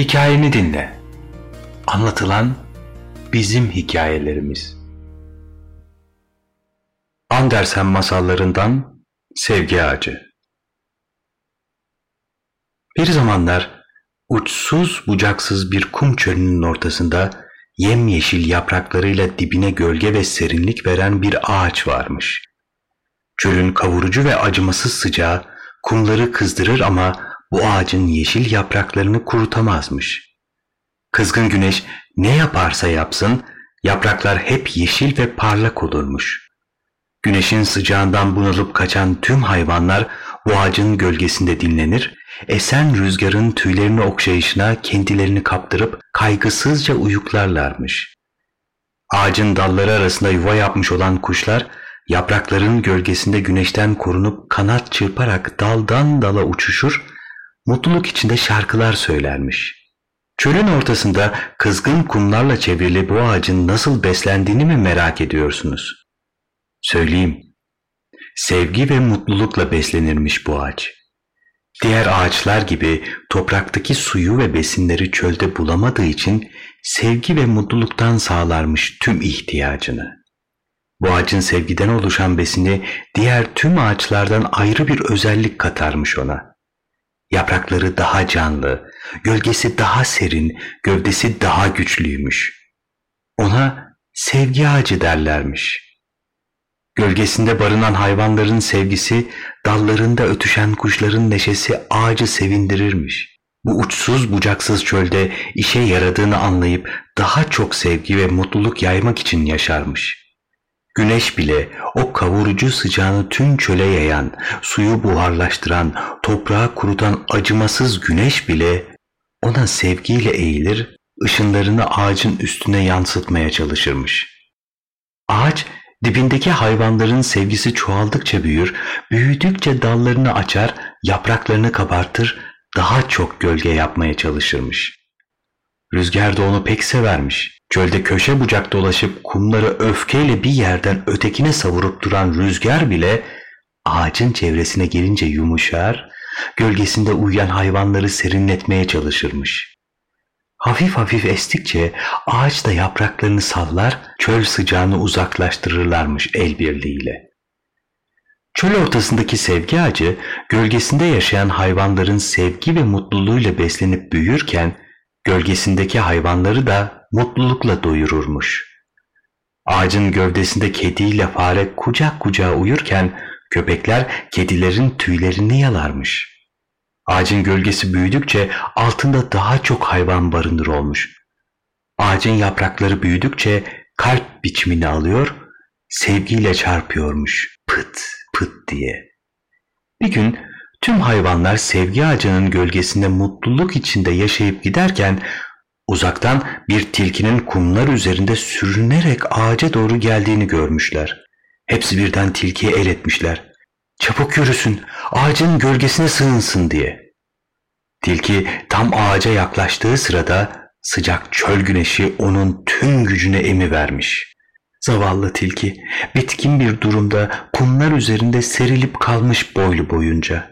Hikayeni dinle. Anlatılan bizim hikayelerimiz. Andersen masallarından Sevgi Ağacı Bir zamanlar uçsuz bucaksız bir kum çölünün ortasında yemyeşil yapraklarıyla dibine gölge ve serinlik veren bir ağaç varmış. Çölün kavurucu ve acımasız sıcağı kumları kızdırır ama bu ağacın yeşil yapraklarını kurutamazmış. Kızgın güneş ne yaparsa yapsın yapraklar hep yeşil ve parlak olurmuş. Güneşin sıcağından bunalıp kaçan tüm hayvanlar bu ağacın gölgesinde dinlenir, esen rüzgarın tüylerini okşayışına kendilerini kaptırıp kaygısızca uyuklarlarmış. Ağacın dalları arasında yuva yapmış olan kuşlar yaprakların gölgesinde güneşten korunup kanat çırparak daldan dala uçuşur mutluluk içinde şarkılar söylermiş. Çölün ortasında kızgın kumlarla çevrili bu ağacın nasıl beslendiğini mi merak ediyorsunuz? Söyleyeyim. Sevgi ve mutlulukla beslenirmiş bu ağaç. Diğer ağaçlar gibi topraktaki suyu ve besinleri çölde bulamadığı için sevgi ve mutluluktan sağlarmış tüm ihtiyacını. Bu ağacın sevgiden oluşan besini diğer tüm ağaçlardan ayrı bir özellik katarmış ona. Yaprakları daha canlı, gölgesi daha serin, gövdesi daha güçlüymüş. Ona sevgi ağacı derlermiş. Gölgesinde barınan hayvanların sevgisi, dallarında ötüşen kuşların neşesi ağacı sevindirirmiş. Bu uçsuz bucaksız çölde işe yaradığını anlayıp daha çok sevgi ve mutluluk yaymak için yaşarmış.'' Güneş bile o kavurucu sıcağını tüm çöle yayan, suyu buharlaştıran, toprağı kurutan acımasız güneş bile ona sevgiyle eğilir, ışınlarını ağacın üstüne yansıtmaya çalışırmış. Ağaç dibindeki hayvanların sevgisi çoğaldıkça büyür, büyüdükçe dallarını açar, yapraklarını kabartır, daha çok gölge yapmaya çalışırmış. Rüzgar da onu pek severmiş. Çölde köşe bucak dolaşıp kumları öfkeyle bir yerden ötekine savurup duran rüzgar bile ağacın çevresine gelince yumuşar, gölgesinde uyuyan hayvanları serinletmeye çalışırmış. Hafif hafif estikçe ağaç da yapraklarını sallar, çöl sıcağını uzaklaştırırlarmış el birliğiyle. Çöl ortasındaki sevgi ağacı, gölgesinde yaşayan hayvanların sevgi ve mutluluğuyla beslenip büyürken, gölgesindeki hayvanları da mutlulukla doyururmuş. Ağacın gövdesinde kediyle fare kucak kucağa uyurken köpekler kedilerin tüylerini yalarmış. Ağacın gölgesi büyüdükçe altında daha çok hayvan barınır olmuş. Ağacın yaprakları büyüdükçe kalp biçimini alıyor, sevgiyle çarpıyormuş pıt pıt diye. Bir gün tüm hayvanlar sevgi ağacının gölgesinde mutluluk içinde yaşayıp giderken Uzaktan bir tilkinin kumlar üzerinde sürünerek ağaca doğru geldiğini görmüşler. Hepsi birden tilkiye el etmişler. Çabuk yürüsün, ağacın gölgesine sığınsın diye. Tilki tam ağaca yaklaştığı sırada sıcak çöl güneşi onun tüm gücüne emi vermiş. Zavallı tilki bitkin bir durumda kumlar üzerinde serilip kalmış boylu boyunca.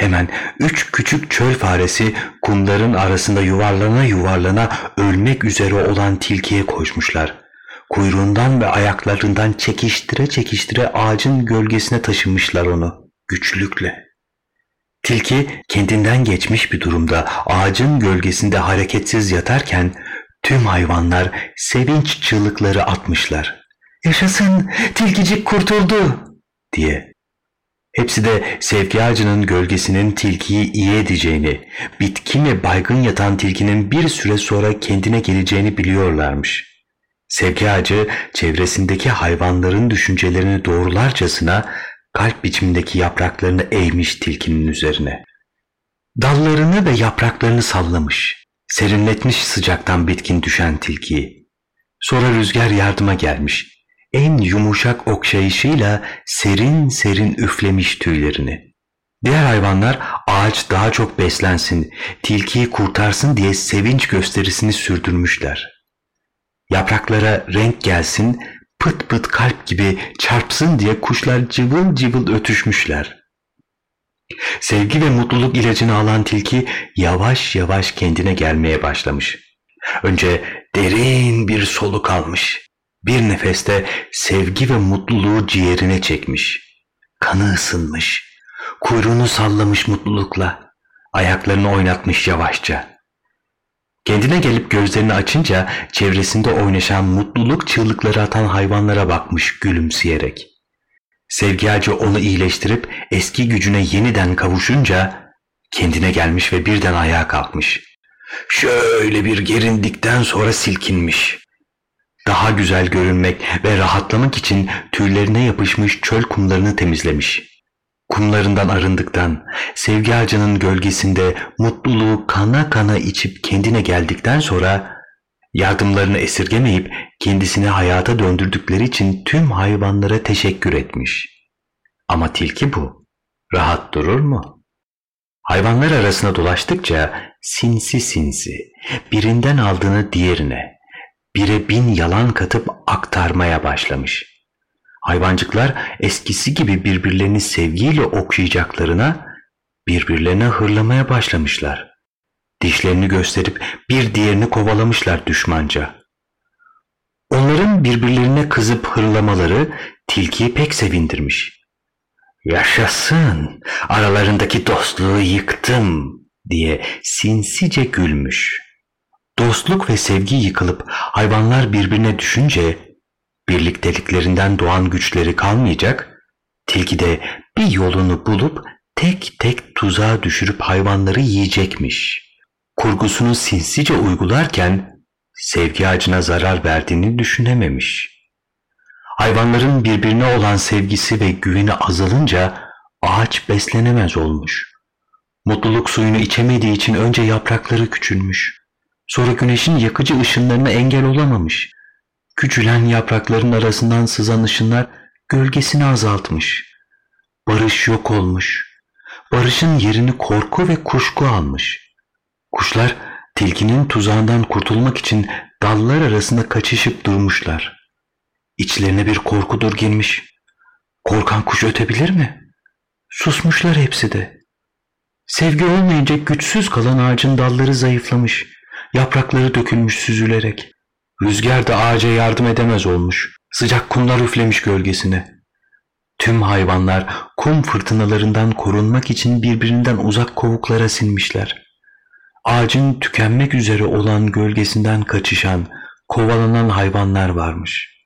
Hemen üç küçük çöl faresi kumların arasında yuvarlana yuvarlana ölmek üzere olan tilkiye koşmuşlar. Kuyruğundan ve ayaklarından çekiştire çekiştire ağacın gölgesine taşımışlar onu güçlükle. Tilki kendinden geçmiş bir durumda ağacın gölgesinde hareketsiz yatarken tüm hayvanlar sevinç çığlıkları atmışlar. Yaşasın tilkicik kurtuldu diye. Hepsi de sevgi ağacının gölgesinin tilkiyi iyi edeceğini, bitkin ve baygın yatan tilkinin bir süre sonra kendine geleceğini biliyorlarmış. Sevgi ağacı çevresindeki hayvanların düşüncelerini doğrularcasına kalp biçimindeki yapraklarını eğmiş tilkinin üzerine. Dallarını ve yapraklarını sallamış, serinletmiş sıcaktan bitkin düşen tilkiyi. Sonra rüzgar yardıma gelmiş, en yumuşak okşayışıyla serin serin üflemiş tüylerini. Diğer hayvanlar ağaç daha çok beslensin, tilkiyi kurtarsın diye sevinç gösterisini sürdürmüşler. Yapraklara renk gelsin, pıt pıt kalp gibi çarpsın diye kuşlar cıvıl cıvıl ötüşmüşler. Sevgi ve mutluluk ilacını alan tilki yavaş yavaş kendine gelmeye başlamış. Önce derin bir soluk almış. Bir nefeste sevgi ve mutluluğu ciğerine çekmiş. Kanı ısınmış. Kuyruğunu sallamış mutlulukla. Ayaklarını oynatmış yavaşça. Kendine gelip gözlerini açınca çevresinde oynaşan mutluluk çığlıkları atan hayvanlara bakmış gülümseyerek. Sevgi ağacı onu iyileştirip eski gücüne yeniden kavuşunca kendine gelmiş ve birden ayağa kalkmış. Şöyle bir gerindikten sonra silkinmiş. Daha güzel görünmek ve rahatlamak için tüylerine yapışmış çöl kumlarını temizlemiş. Kumlarından arındıktan, sevgi ağacının gölgesinde mutluluğu kana kana içip kendine geldikten sonra yardımlarını esirgemeyip kendisini hayata döndürdükleri için tüm hayvanlara teşekkür etmiş. Ama tilki bu. Rahat durur mu? Hayvanlar arasında dolaştıkça sinsi sinsi birinden aldığını diğerine, bire bin yalan katıp aktarmaya başlamış. Hayvancıklar eskisi gibi birbirlerini sevgiyle okşayacaklarına birbirlerine hırlamaya başlamışlar. Dişlerini gösterip bir diğerini kovalamışlar düşmanca. Onların birbirlerine kızıp hırlamaları tilkiyi pek sevindirmiş. Yaşasın, aralarındaki dostluğu yıktım diye sinsice gülmüş. Dostluk ve sevgi yıkılıp hayvanlar birbirine düşünce birlikteliklerinden doğan güçleri kalmayacak, tilki de bir yolunu bulup tek tek tuzağa düşürüp hayvanları yiyecekmiş. Kurgusunu sinsice uygularken sevgi ağacına zarar verdiğini düşünememiş. Hayvanların birbirine olan sevgisi ve güveni azalınca ağaç beslenemez olmuş. Mutluluk suyunu içemediği için önce yaprakları küçülmüş. Sonra güneşin yakıcı ışınlarına engel olamamış. Küçülen yaprakların arasından sızan ışınlar gölgesini azaltmış. Barış yok olmuş. Barışın yerini korku ve kuşku almış. Kuşlar tilkinin tuzağından kurtulmak için dallar arasında kaçışıp durmuşlar. İçlerine bir korkudur girmiş. Korkan kuş ötebilir mi? Susmuşlar hepsi de. Sevgi olmayınca güçsüz kalan ağacın dalları zayıflamış. Yaprakları dökülmüş süzülerek. Rüzgar da ağaca yardım edemez olmuş. Sıcak kumlar üflemiş gölgesine. Tüm hayvanlar kum fırtınalarından korunmak için birbirinden uzak kovuklara sinmişler. Ağacın tükenmek üzere olan gölgesinden kaçışan, kovalanan hayvanlar varmış.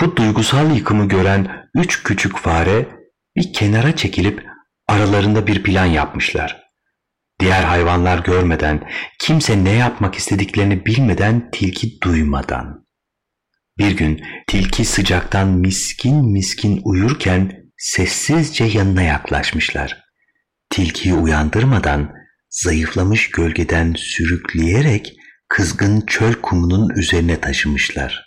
Bu duygusal yıkımı gören üç küçük fare bir kenara çekilip aralarında bir plan yapmışlar. Diğer hayvanlar görmeden, kimse ne yapmak istediklerini bilmeden, tilki duymadan. Bir gün tilki sıcaktan miskin miskin uyurken sessizce yanına yaklaşmışlar. Tilkiyi uyandırmadan zayıflamış gölgeden sürükleyerek kızgın çöl kumunun üzerine taşımışlar.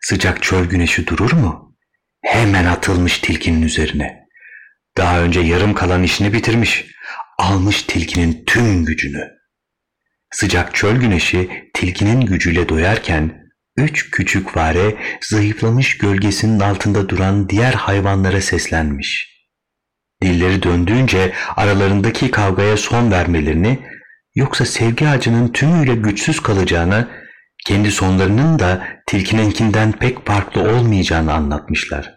Sıcak çöl güneşi durur mu? Hemen atılmış tilkinin üzerine. Daha önce yarım kalan işini bitirmiş. Almış tilkinin tüm gücünü. Sıcak çöl güneşi tilkinin gücüyle doyarken üç küçük fare zayıflamış gölgesinin altında duran diğer hayvanlara seslenmiş. Dilleri döndüğünce aralarındaki kavgaya son vermelerini yoksa sevgi ağacının tümüyle güçsüz kalacağını, kendi sonlarının da tilkininkinden pek farklı olmayacağını anlatmışlar.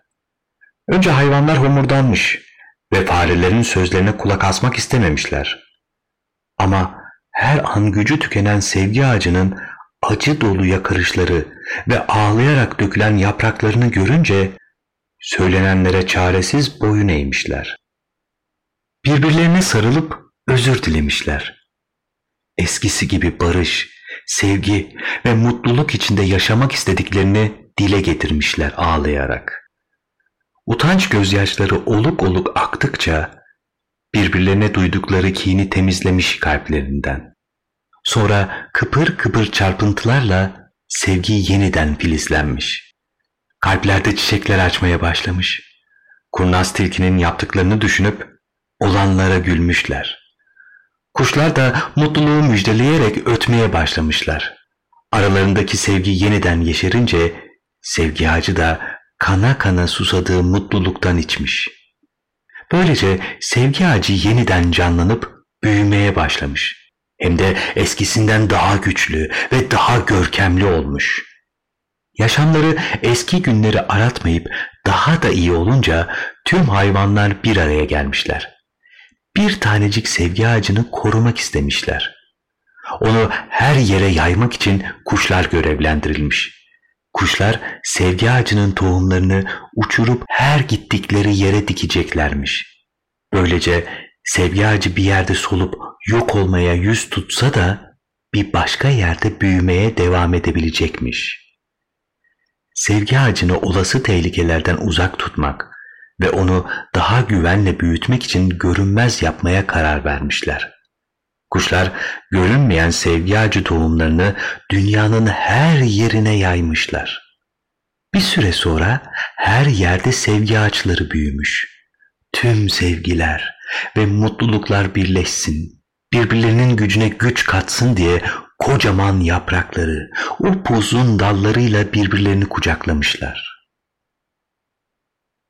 Önce hayvanlar homurdanmış ve farelerin sözlerine kulak asmak istememişler. Ama her an gücü tükenen sevgi ağacının acı dolu yakarışları ve ağlayarak dökülen yapraklarını görünce söylenenlere çaresiz boyun eğmişler. Birbirlerine sarılıp özür dilemişler. Eskisi gibi barış, sevgi ve mutluluk içinde yaşamak istediklerini dile getirmişler ağlayarak. Utanç gözyaşları oluk oluk aktıkça birbirlerine duydukları kini temizlemiş kalplerinden. Sonra kıpır kıpır çarpıntılarla sevgi yeniden filizlenmiş. Kalplerde çiçekler açmaya başlamış. Kurnaz tilkinin yaptıklarını düşünüp olanlara gülmüşler. Kuşlar da mutluluğu müjdeleyerek ötmeye başlamışlar. Aralarındaki sevgi yeniden yeşerince sevgi ağacı da kana kana susadığı mutluluktan içmiş. Böylece sevgi ağacı yeniden canlanıp büyümeye başlamış. Hem de eskisinden daha güçlü ve daha görkemli olmuş. Yaşamları eski günleri aratmayıp daha da iyi olunca tüm hayvanlar bir araya gelmişler. Bir tanecik sevgi ağacını korumak istemişler. Onu her yere yaymak için kuşlar görevlendirilmiş. Kuşlar sevgi ağacının tohumlarını uçurup her gittikleri yere dikeceklermiş. Böylece sevgi ağacı bir yerde solup yok olmaya yüz tutsa da bir başka yerde büyümeye devam edebilecekmiş. Sevgi ağacını olası tehlikelerden uzak tutmak ve onu daha güvenle büyütmek için görünmez yapmaya karar vermişler. Kuşlar görünmeyen sevgi ağacı tohumlarını dünyanın her yerine yaymışlar. Bir süre sonra her yerde sevgi ağaçları büyümüş. Tüm sevgiler ve mutluluklar birleşsin, birbirlerinin gücüne güç katsın diye kocaman yaprakları, upuzun dallarıyla birbirlerini kucaklamışlar.